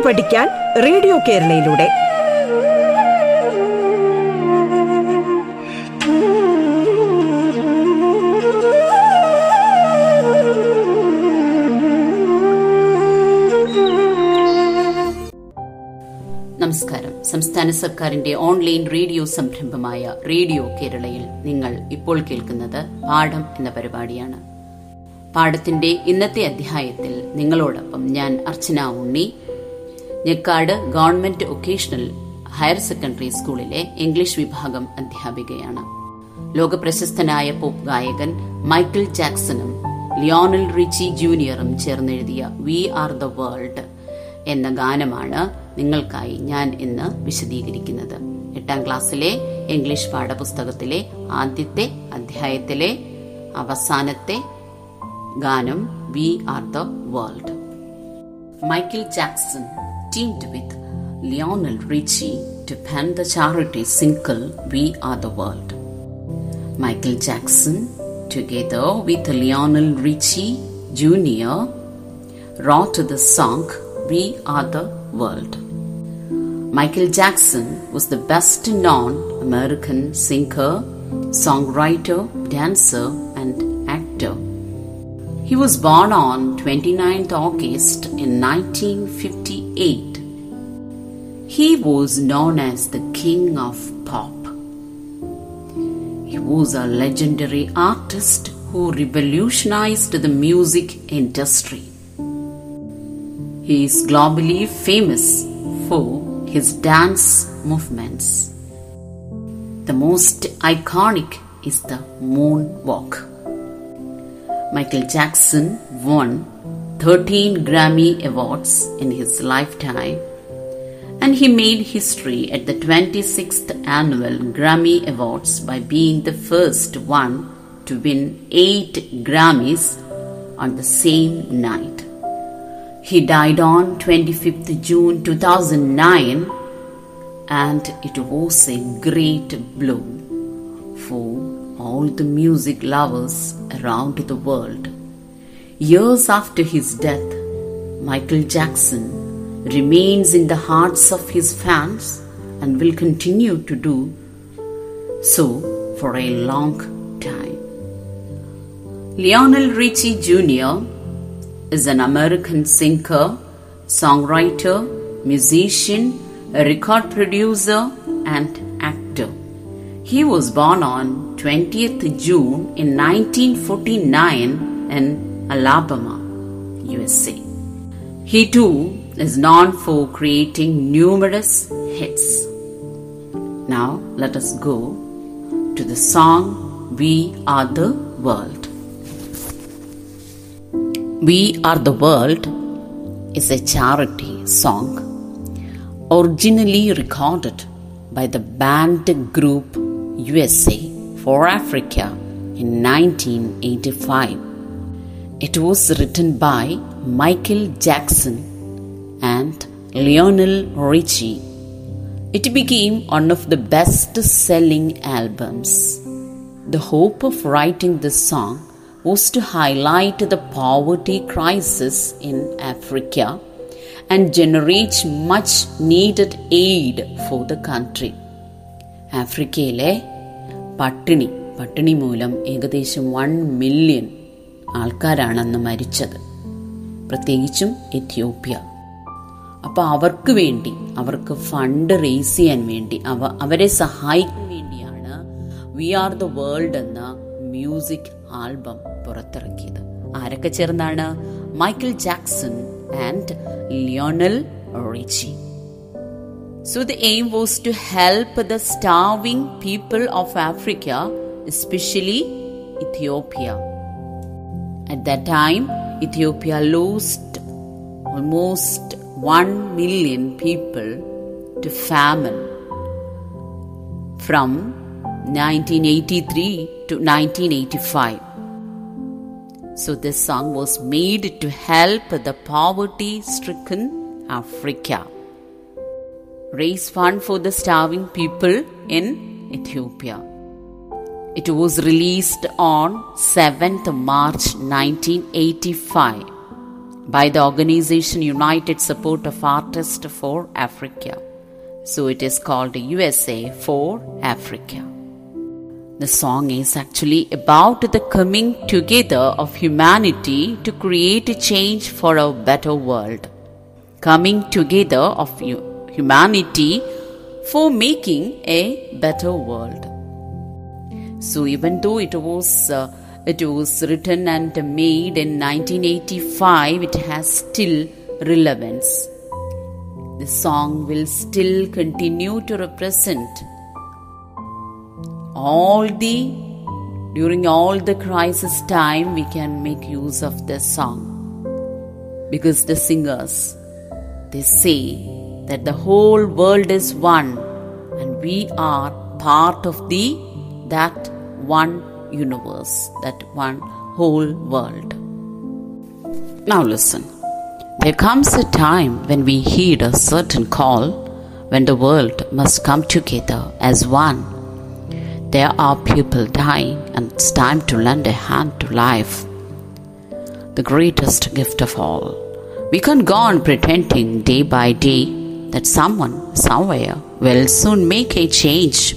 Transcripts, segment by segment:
പാട്ട് പഠിക്കാൻ റേഡിയോ കേരളയിലൂടെ. നമസ്കാരം. സംസ്ഥാന സർക്കാരിന്റെ ഓൺലൈൻ റേഡിയോ സംരംഭമായ റേഡിയോ കേരളയിൽ നിങ്ങൾ ഇപ്പോൾ കേൾക്കുന്നത് പാഠം എന്ന പരിപാടിയാണ്. പാഠത്തിന്റെ ഇന്നത്തെ അധ്യായത്തിൽ നിങ്ങളോടൊപ്പം ഞാൻ Archana Unni Njekkad government vocational higher secondary സ്കൂളിലെ ഇംഗ്ലീഷ് വിഭാഗം അധ്യാപികയാണ്. ലോകപ്രശസ്തനായ പോപ്പ് ഗായകൻ മൈക്കിൾ ജാക്സണും ലിയോണൽ റിച്ചി ജൂനിയറും ചേർന്നെഴുതിയ വി ആർ ദ വേൾഡ് എന്ന ഗാനമാണ് നിങ്ങൾക്കായി ഞാൻ ഇന്ന് വിശദീകരിക്കുന്നത്. എട്ടാം ക്ലാസ്സിലെ ഇംഗ്ലീഷ് പാഠപുസ്തകത്തിലെ ആദ്യത്തെ അധ്യായത്തിലെ അവസാനത്തെ ഗാനം we are the world. Michael Jackson teamed with Lionel Richie to pen the charity single We Are the World. Michael Jackson, together with Lionel Richie Jr., wrote the song We Are the World. Michael Jackson was the best known American singer, songwriter, dancer, and actor. He was born on 29th August in 1958. He was known as the King of Pop. He was a legendary artist who revolutionized the music industry. He is globally famous for his dance movements. The most iconic is the moonwalk. Michael Jackson won 13 Grammy Awards in his lifetime, and he made history at the 26th Annual Grammy Awards by being the first one to win 8 Grammys on the same night. He died on 25th June 2009, and it was a great blow for all the music lovers around the world. Years after his death, Michael Jackson remains in the hearts of his fans and will continue to do so for a long time. Lionel Richie Jr. is an American singer, songwriter, musician, record producer, and actor. He was born on 20th June in 1949 in Alabama, USA. He too is known for creating numerous hits. Now let us go to the song We Are the World. We Are the World is a charity song originally recorded by the band group USA for Africa in 1985. It was written by Michael Jackson and Lionel Richie. It became one of the best selling albums. The hope of writing this song was to highlight the poverty crisis in Africa and generate much needed aid for the country. ആഫ്രിക്കയിലെ പട്ടിണി പട്ടിണി മൂലം ഏകദേശം one million ആൾക്കാരാണെന്ന് മരിച്ചത്. പ്രത്യേകിച്ചും Ethiopia. അപ്പോൾ അവർക്ക് വേണ്ടി അവർക്ക് ഫണ്ട് റേസ് ചെയ്യാൻ വേണ്ടി അവ അവരെ സഹായിക്കാൻ വേണ്ടിയാണ് വി ആർ ദ വേൾഡ് എന്ന മ്യൂസിക് ആൽബം പുറത്തിറക്കിയത്. ആരൊക്കെ ചേർന്നാണ്? Michael Jackson and Lionel Richie. So the aim was to help the starving people of Africa especially Ethiopia. At that time, Ethiopia lost almost 1 million people to famine from 1983 to 1985. So this song was made to help the poverty stricken Africa raise fund for the starving people in Ethiopia. It was released on 7th March 1985 by the organization United Support of Artists for Africa. So it is called USA for Africa. The song is actually about the coming together of humanity to create a change for a better world. Coming together of humanity for making a better world. So even though it was uh, it was written and made in 1985, it has still relevance. The song will still continue to represent all the during all the crisis time we can make use of this song because the singers they say that the whole world is one and we are part of the that one universe that one whole world now listen there comes a time when we heed a certain call when the world must come together as one there are people dying, and it's time to lend a hand to life. The greatest gift of all. We can't go on pretending day by day that someone, somewhere, will soon make a change.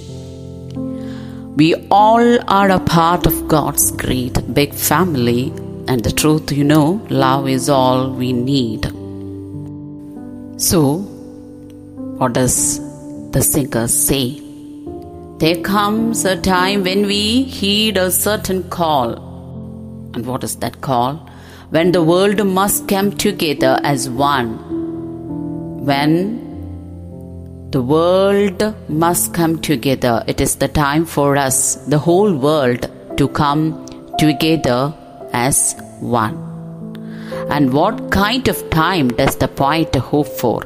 We all are a part of God's great big family, and the truth, you know, love is all we need. So, what does the singer say? There comes a time when we heed a certain call. And what is that call? When the world must come together as one. When the world must come together, it is the time for us, the whole world, to come together as one. And what kind of time does the poet hope for?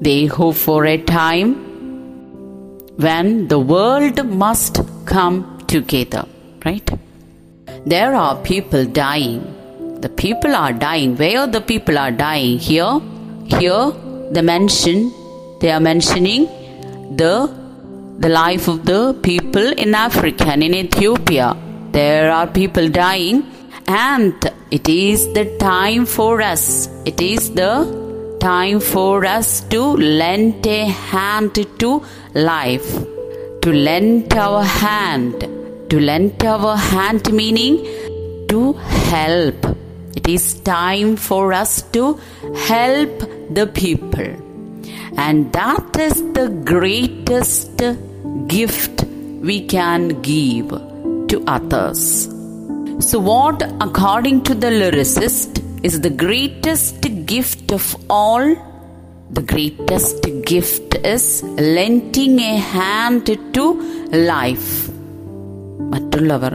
They hope for a time when the world must come together, right? There are people dying. The people are dying. Where the people are dying? Here, here, the mention, they are mentioning the the life of the people in Africa and in Ethiopia. There are people dying, and it is the time for us. It is the time for us to lend a hand to life. To lend our hand. To lend our hand meaning to help. It is time for us to help the people. And that is the greatest gift we can give to others. So, what, according to the lyricist, is the greatest gift of all? The greatest gift is lending a hand to life. മറ്റുള്ളവർ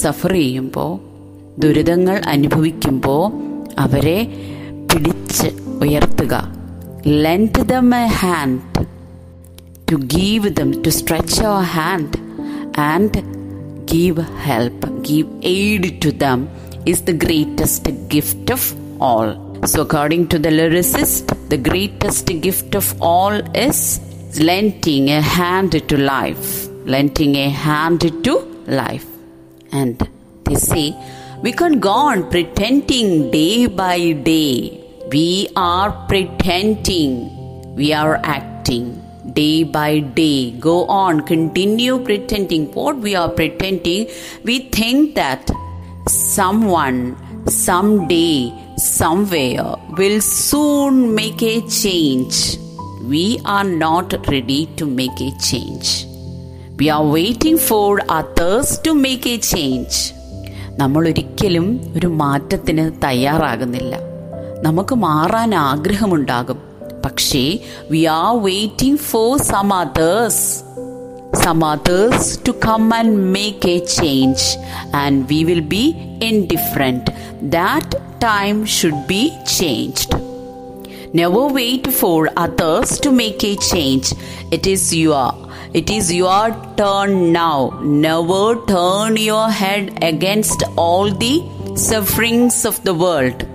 സഫർ ചെയ്യുമ്പോൾ ദുരിതങ്ങൾ അനുഭവിക്കുമ്പോൾ അവരെ പിടിച്ച് ഉയർത്തുക lent them a hand to give them to stretch our hand and give help give aid to them is the greatest gift of all. So according to the lyricist the greatest gift of all is lending a hand to life lending a hand to life. And they say we can go on pretending day by day. We are pretending, we are acting day by day. Go on, continue pretending. What we are pretending, we think that someone, someday, somewhere will soon make a change. We are not ready to make a change. We are waiting for others to make a change. നമ്മൾ ഒരിക്കലും ഒരു മാറ്റത്തിന് തയ്യാറാകുന്നില്ല നമുക്ക് മാറാൻ ആഗ്രഹമുണ്ടാകും പക്ഷേ we are waiting for some others some others to come and make a change and we will be indifferent. That time should be changed. Never wait for others to make a change. It is your it is your turn now. Never turn your head against all the sufferings of the world.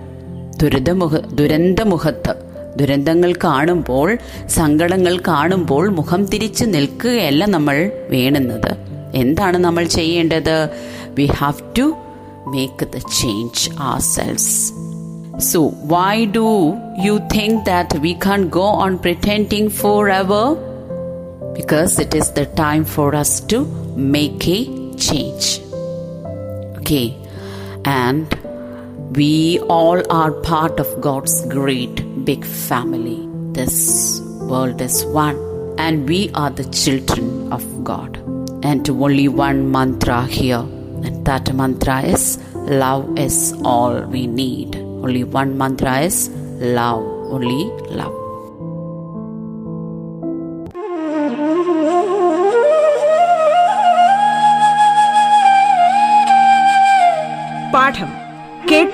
ദുരിതമുഖ ദുരന്തമുഖത്ത്. ദുരന്തങ്ങൾ കാണുമ്പോൾ സങ്കടങ്ങൾ കാണുമ്പോൾ മുഖം തിരിച്ചു നിൽക്കുകയല്ല നമ്മൾ വേണുന്നത്. എന്താണ് നമ്മൾ ചെയ്യേണ്ടത്? We have to make the change ourselves so why do you think that we can go on pretending forever because it is the time for us to make a change okay and We all are part of God's great big family. This world is one, and we are the children of God. And only one mantra here, and that mantra is love is all we need. Only one mantra is love, only love. പാഠം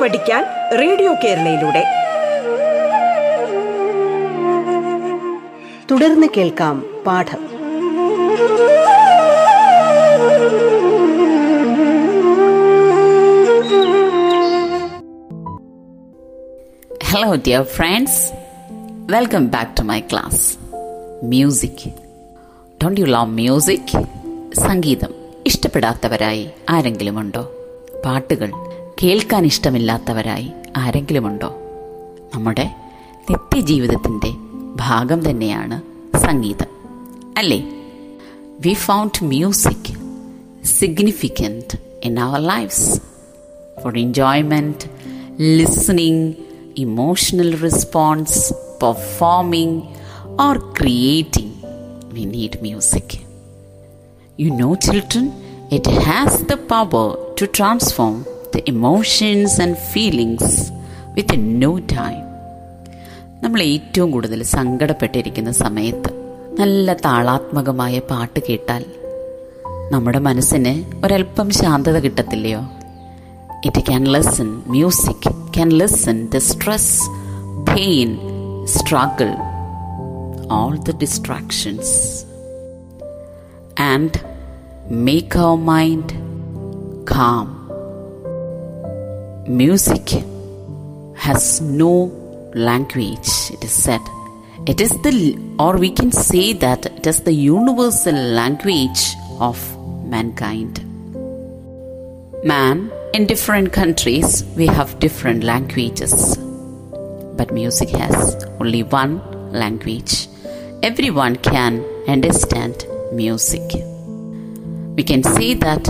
പഠിക്കാൻ radio കേരളയിലൂടെ. തുടർന്ന് കേൾക്കാം പാഠം. Hello dear friends welcome back to my class music don't you love music സംഗീതം. ഇഷ്ടപ്പെടാത്തവരായി ആരെങ്കിലുമുണ്ടോ പാട്ടുകൾ. കേൾക്കാൻ ഇഷ്ടമില്ലാത്തവരായി ആരെങ്കിലുമുണ്ടോ? നമ്മുടെ നിത്യജീവിതത്തിന്റെ ഭാഗം തന്നെയാണ് സംഗീതം. അല്ലേ? We found music significant in our lives for enjoyment listening emotional response performing or creating we need music you know children it has the power to transform emotions and feelings within no time. നമ്മൾ ഏറ്റവും കൂടുതൽ സങ്കടപ്പെട്ടിരിക്കുന്ന സമയത്ത് നല്ല താളാത്മകമായ പാട്ട് കേട്ടാൽ നമ്മുടെ മനസ്സിന് ഒരല്പം ശാന്തത കിട്ടത്തില്ലയോ It can lessen, music can lessen the stress, pain, struggle, all the distractions, and make our mind calm. Music has no language, it is said. It is the, or we can say that it is the universal language of mankind. Man, in different countries, we have different languages. But music has only one language. Everyone can understand music. We can say that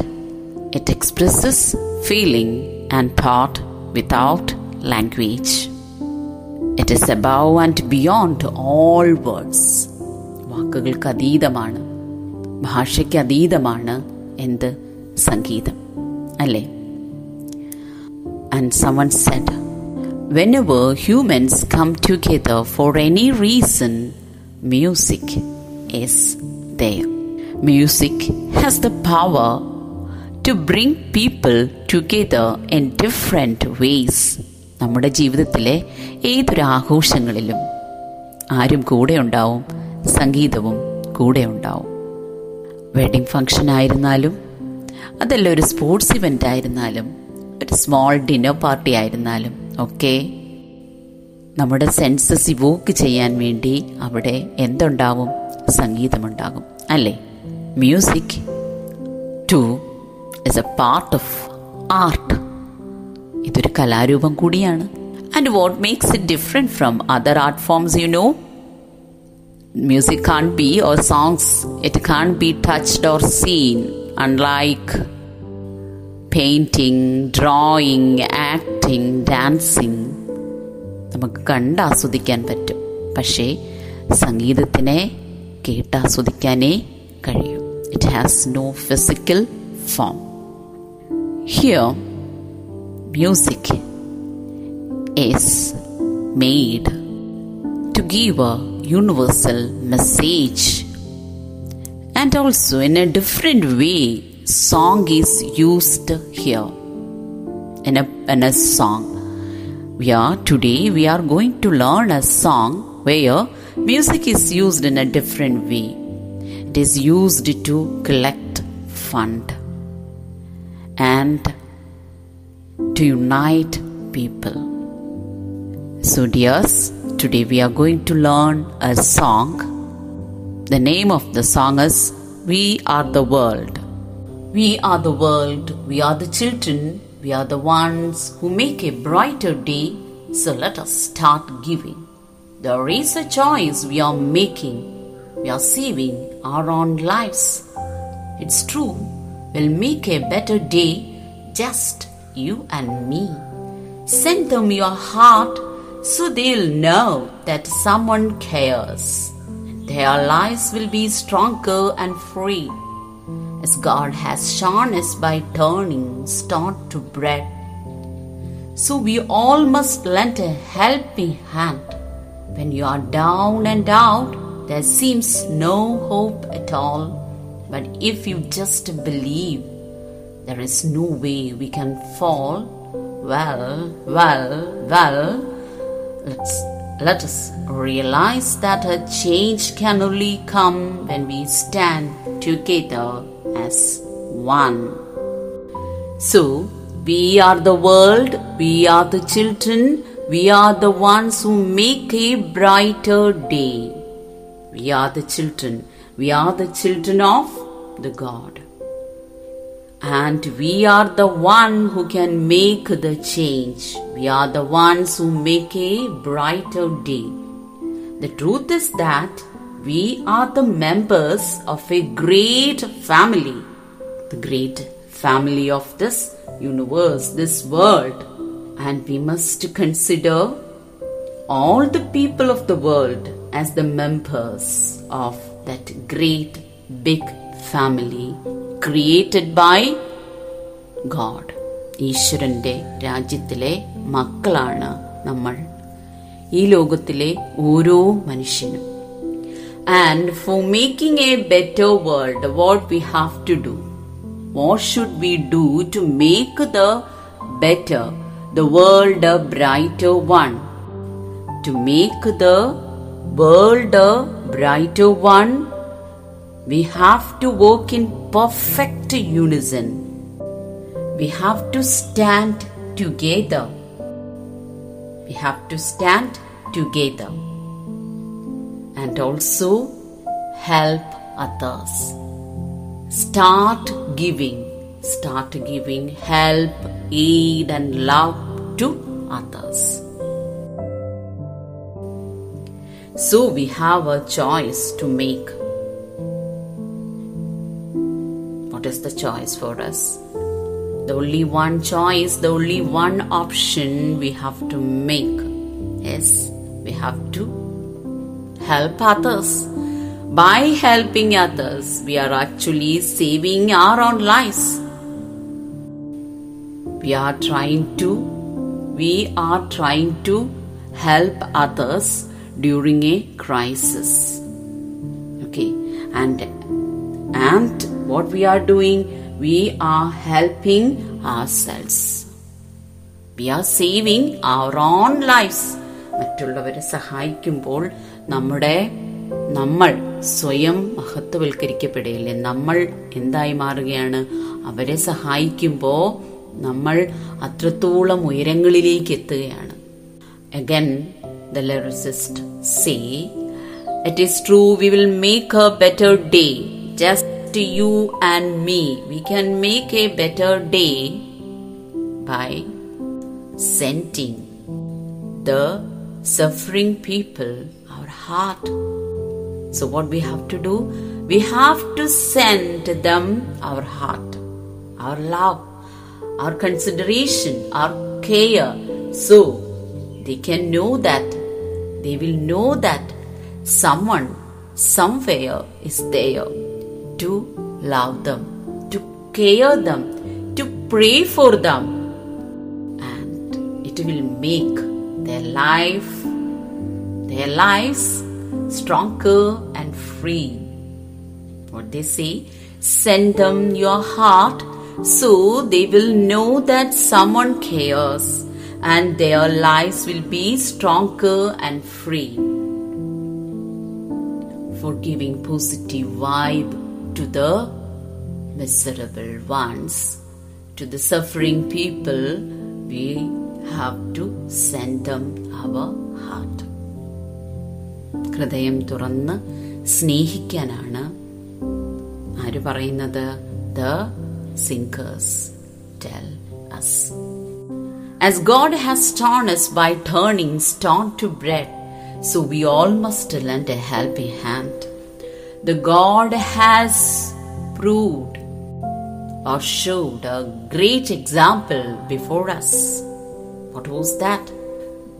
it expresses feeling and thought without language. It is above and beyond all words. വാക്കുകൾക്ക് അതീതമാണ് ഭാഷയ്ക്ക് അതീതമാണ് എന്ത് സംഗീതം അല്ലേ and someone said, Whenever humans come together for any reason, music is there. Music has the power to bring people together in different ways. നമ്മുടെ ജീവിതത്തിലെ ഏതൊരു ആഘോഷങ്ങളിലും ആരും കൂടെ ഉണ്ടാവും സംഗീതവും കൂടെ ഉണ്ടാവും. വെഡിങ് ഫങ്ഷൻ ആയിരുന്നാലും അതല്ല ഒരു സ്പോർട്സ് ഇവന്റ് ആയിരുന്നാലും ഒരു സ്മോൾ ഡിന്നർ പാർട്ടി ആയിരുന്നാലും ഒക്കെ നമ്മുടെ സെൻസസ് ഇവോക്ക് ചെയ്യാൻ വേണ്ടി അവിടെ എന്തുണ്ടാവും? സംഗീതമുണ്ടാകും. അല്ലേ? Music too is a part of art ഇതൊരു കലാരൂപം കൂടിയാണ്. And what makes it different from other art forms you know music can be or songs it can be touched or seen unlike painting drawing acting dancing നമുക്ക് കണ്ട് ആസ്വദിക്കാൻ പറ്റും. പക്ഷേ സംഗീതത്തിനെ കേട്ടാസ്വദിക്കാനേ കഴിയും. It has no physical form Here, music is made to give a universal message, and also in a different way, song is used here. In a, in a song, we are today we are going to learn a song where music is used in a different way. It is used to collect fund and to unite people. So, dears, today we are going to learn a song. The name of the song is We Are the World. We are the world, we are the children, we are the ones who make a brighter day. So, let us start giving. There is a choice we are making. We are saving our own lives. It's true, we'll make a better day, just you and me. Send them your heart so they'll know that someone cares. Their lives will be stronger and free as God has shown us by turning stone to bread. So we all must lend a helping hand. When you are down and out, there seems no hope at all. But if you just believe, there is no way we can fall. Well, well, well, let's let us realize that a change can only come when we stand together as one. So, we are the world, we are the children, we are the ones who make a brighter day. We are the children, we are the children of the God. And we are the one who can make the change. We are the ones who make a brighter day. The truth is that we are the members of a great family, the great family of this universe, this world. And we must consider all the people of the world as the members of that great big family created by God ഈശ്വരന്റെ രാജ്യത്തിലെ മക്കളാണ് നമ്മൾ ഈ ലോകത്തിലെ ഓരോ മനുഷ്യനും and for making a better world what we have to do what should we do to make the better the world a brighter one to make the world a brighter one we have to work in perfect unison. We have to stand together. We have to stand together and also help others. Start giving. Start giving help, aid, and love to others. So we have a choice to make. Is the choice for us? The only one choice, the only one option we have to make is we have to help others. By helping others, we are actually saving our own lives. We are trying to we are trying to help others during a crisis. Okay, and and what we are doing, we are helping ourselves. We are saving our own lives. മറ്റുള്ളവരെ സഹായിക്കുമ്പോൾ നമ്മുടെ നമ്മൾ സ്വയം മഹത്വവൽക്കരിക്കപ്പെടുകയില്ലേ നമ്മൾ എന്തായി മാറുകയാണ് അവരെ സഹായിക്കുമ്പോൾ നമ്മൾ അത്രത്തോളം ഉയരങ്ങളിലേക്ക് എത്തുകയാണ് again the lyricist say it is true will make a better day just to you and me. We can make a better day by sending the suffering people our heart. So, what we have to do? We have to send them our heart, our love, our consideration, our care. So, they can know that, they will know that someone somewhere is there to love them, to care them, to pray for them, and it will make their life, their lives stronger and free. What they say, send them your heart so they will know that someone cares and their lives will be stronger and free. For giving positive vibe to the miserable ones, to the suffering people, we have to send them our heart. ഹൃദയം തുറന്ന് സ്നേഹിക്കാനാണ് ആര് പറയുന്നത് the singers tell us As God has torn us by turning stone to bread, so we all must lend a helping hand. The God has proved or showed a great example before us. What was that?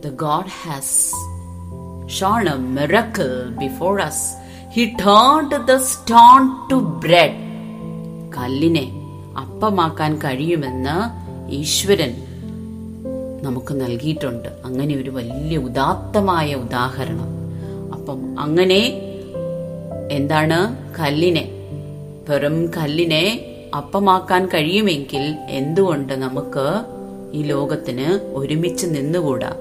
The God has shown a miracle before us. He turned the stone to bread. കല്ലിനെ അപ്പമാക്കാൻ കഴിയുമെന്ന് ഈശ്വരൻ നമുക്ക് നൽകിയിട്ടുണ്ട് അങ്ങനെ ഒരു വലിയ ഉദാത്തമായ ഉദാഹരണം അപ്പം അങ്ങനെ എന്താണ് കല്ലിനെ? വെറും കല്ലിനെ അപ്പമാക്കാൻ കഴിയുമെങ്കിൽ എന്തുകൊണ്ട് നമുക്ക് ഈ ലോകത്തിന് ഒരുമിച്ച് നിന്നുകൂടാ?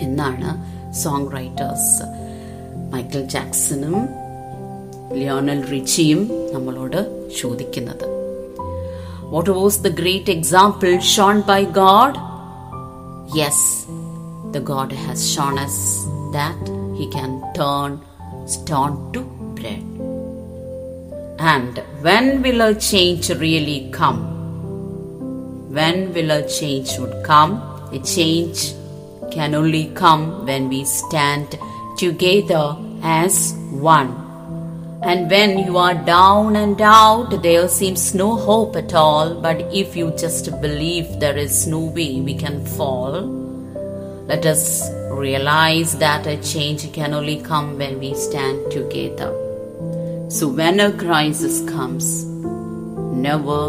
എന്നാണ് സോങ് റൈറ്റേഴ്സ് മൈക്കിൾ ജാക്സണും ലിയോണൽ റിച്ചിയും നമ്മളോട് ചോദിക്കുന്നത്. What was the great example shown by God yes the God has shown us that he can turn stone to bread. And when will a change really come? When will a change would come? A change can only come when we stand together as one. And when you are down and out, there seems no hope at all. But if you just believe there is no way we can fall, let us realize that a change can only come when we stand together. So when a crisis comes, never,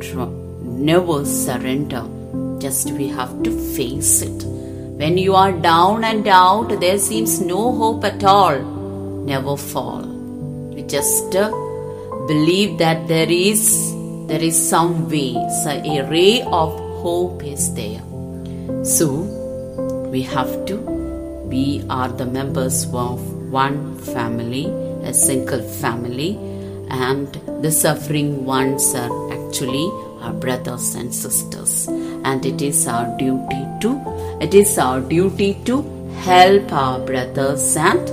tr- never surrender. Just we have to face it. When you are down and out, there seems no hope at all. Never fall we just uh, believe that there is there is some way so a ray of hope is there so we have to we are the members of one family a single family and the suffering ones are actually our brothers and sisters and it is our duty to it is our duty to help our brothers and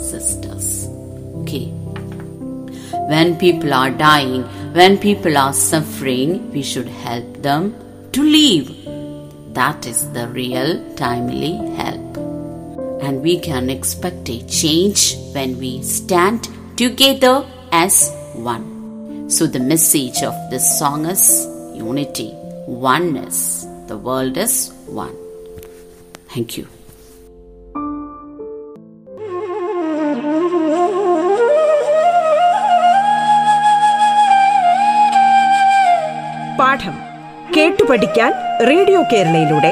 sisters okay when people are dying, when people are suffering, we should help them to live. That is the real timely help And we can expect a change when we stand together as one. So, the message of this song is unity, oneness. The world is one. Thank you. പാഠം കേട്ടു പഠിക്കാൻ radio കേരളയിലൂടെ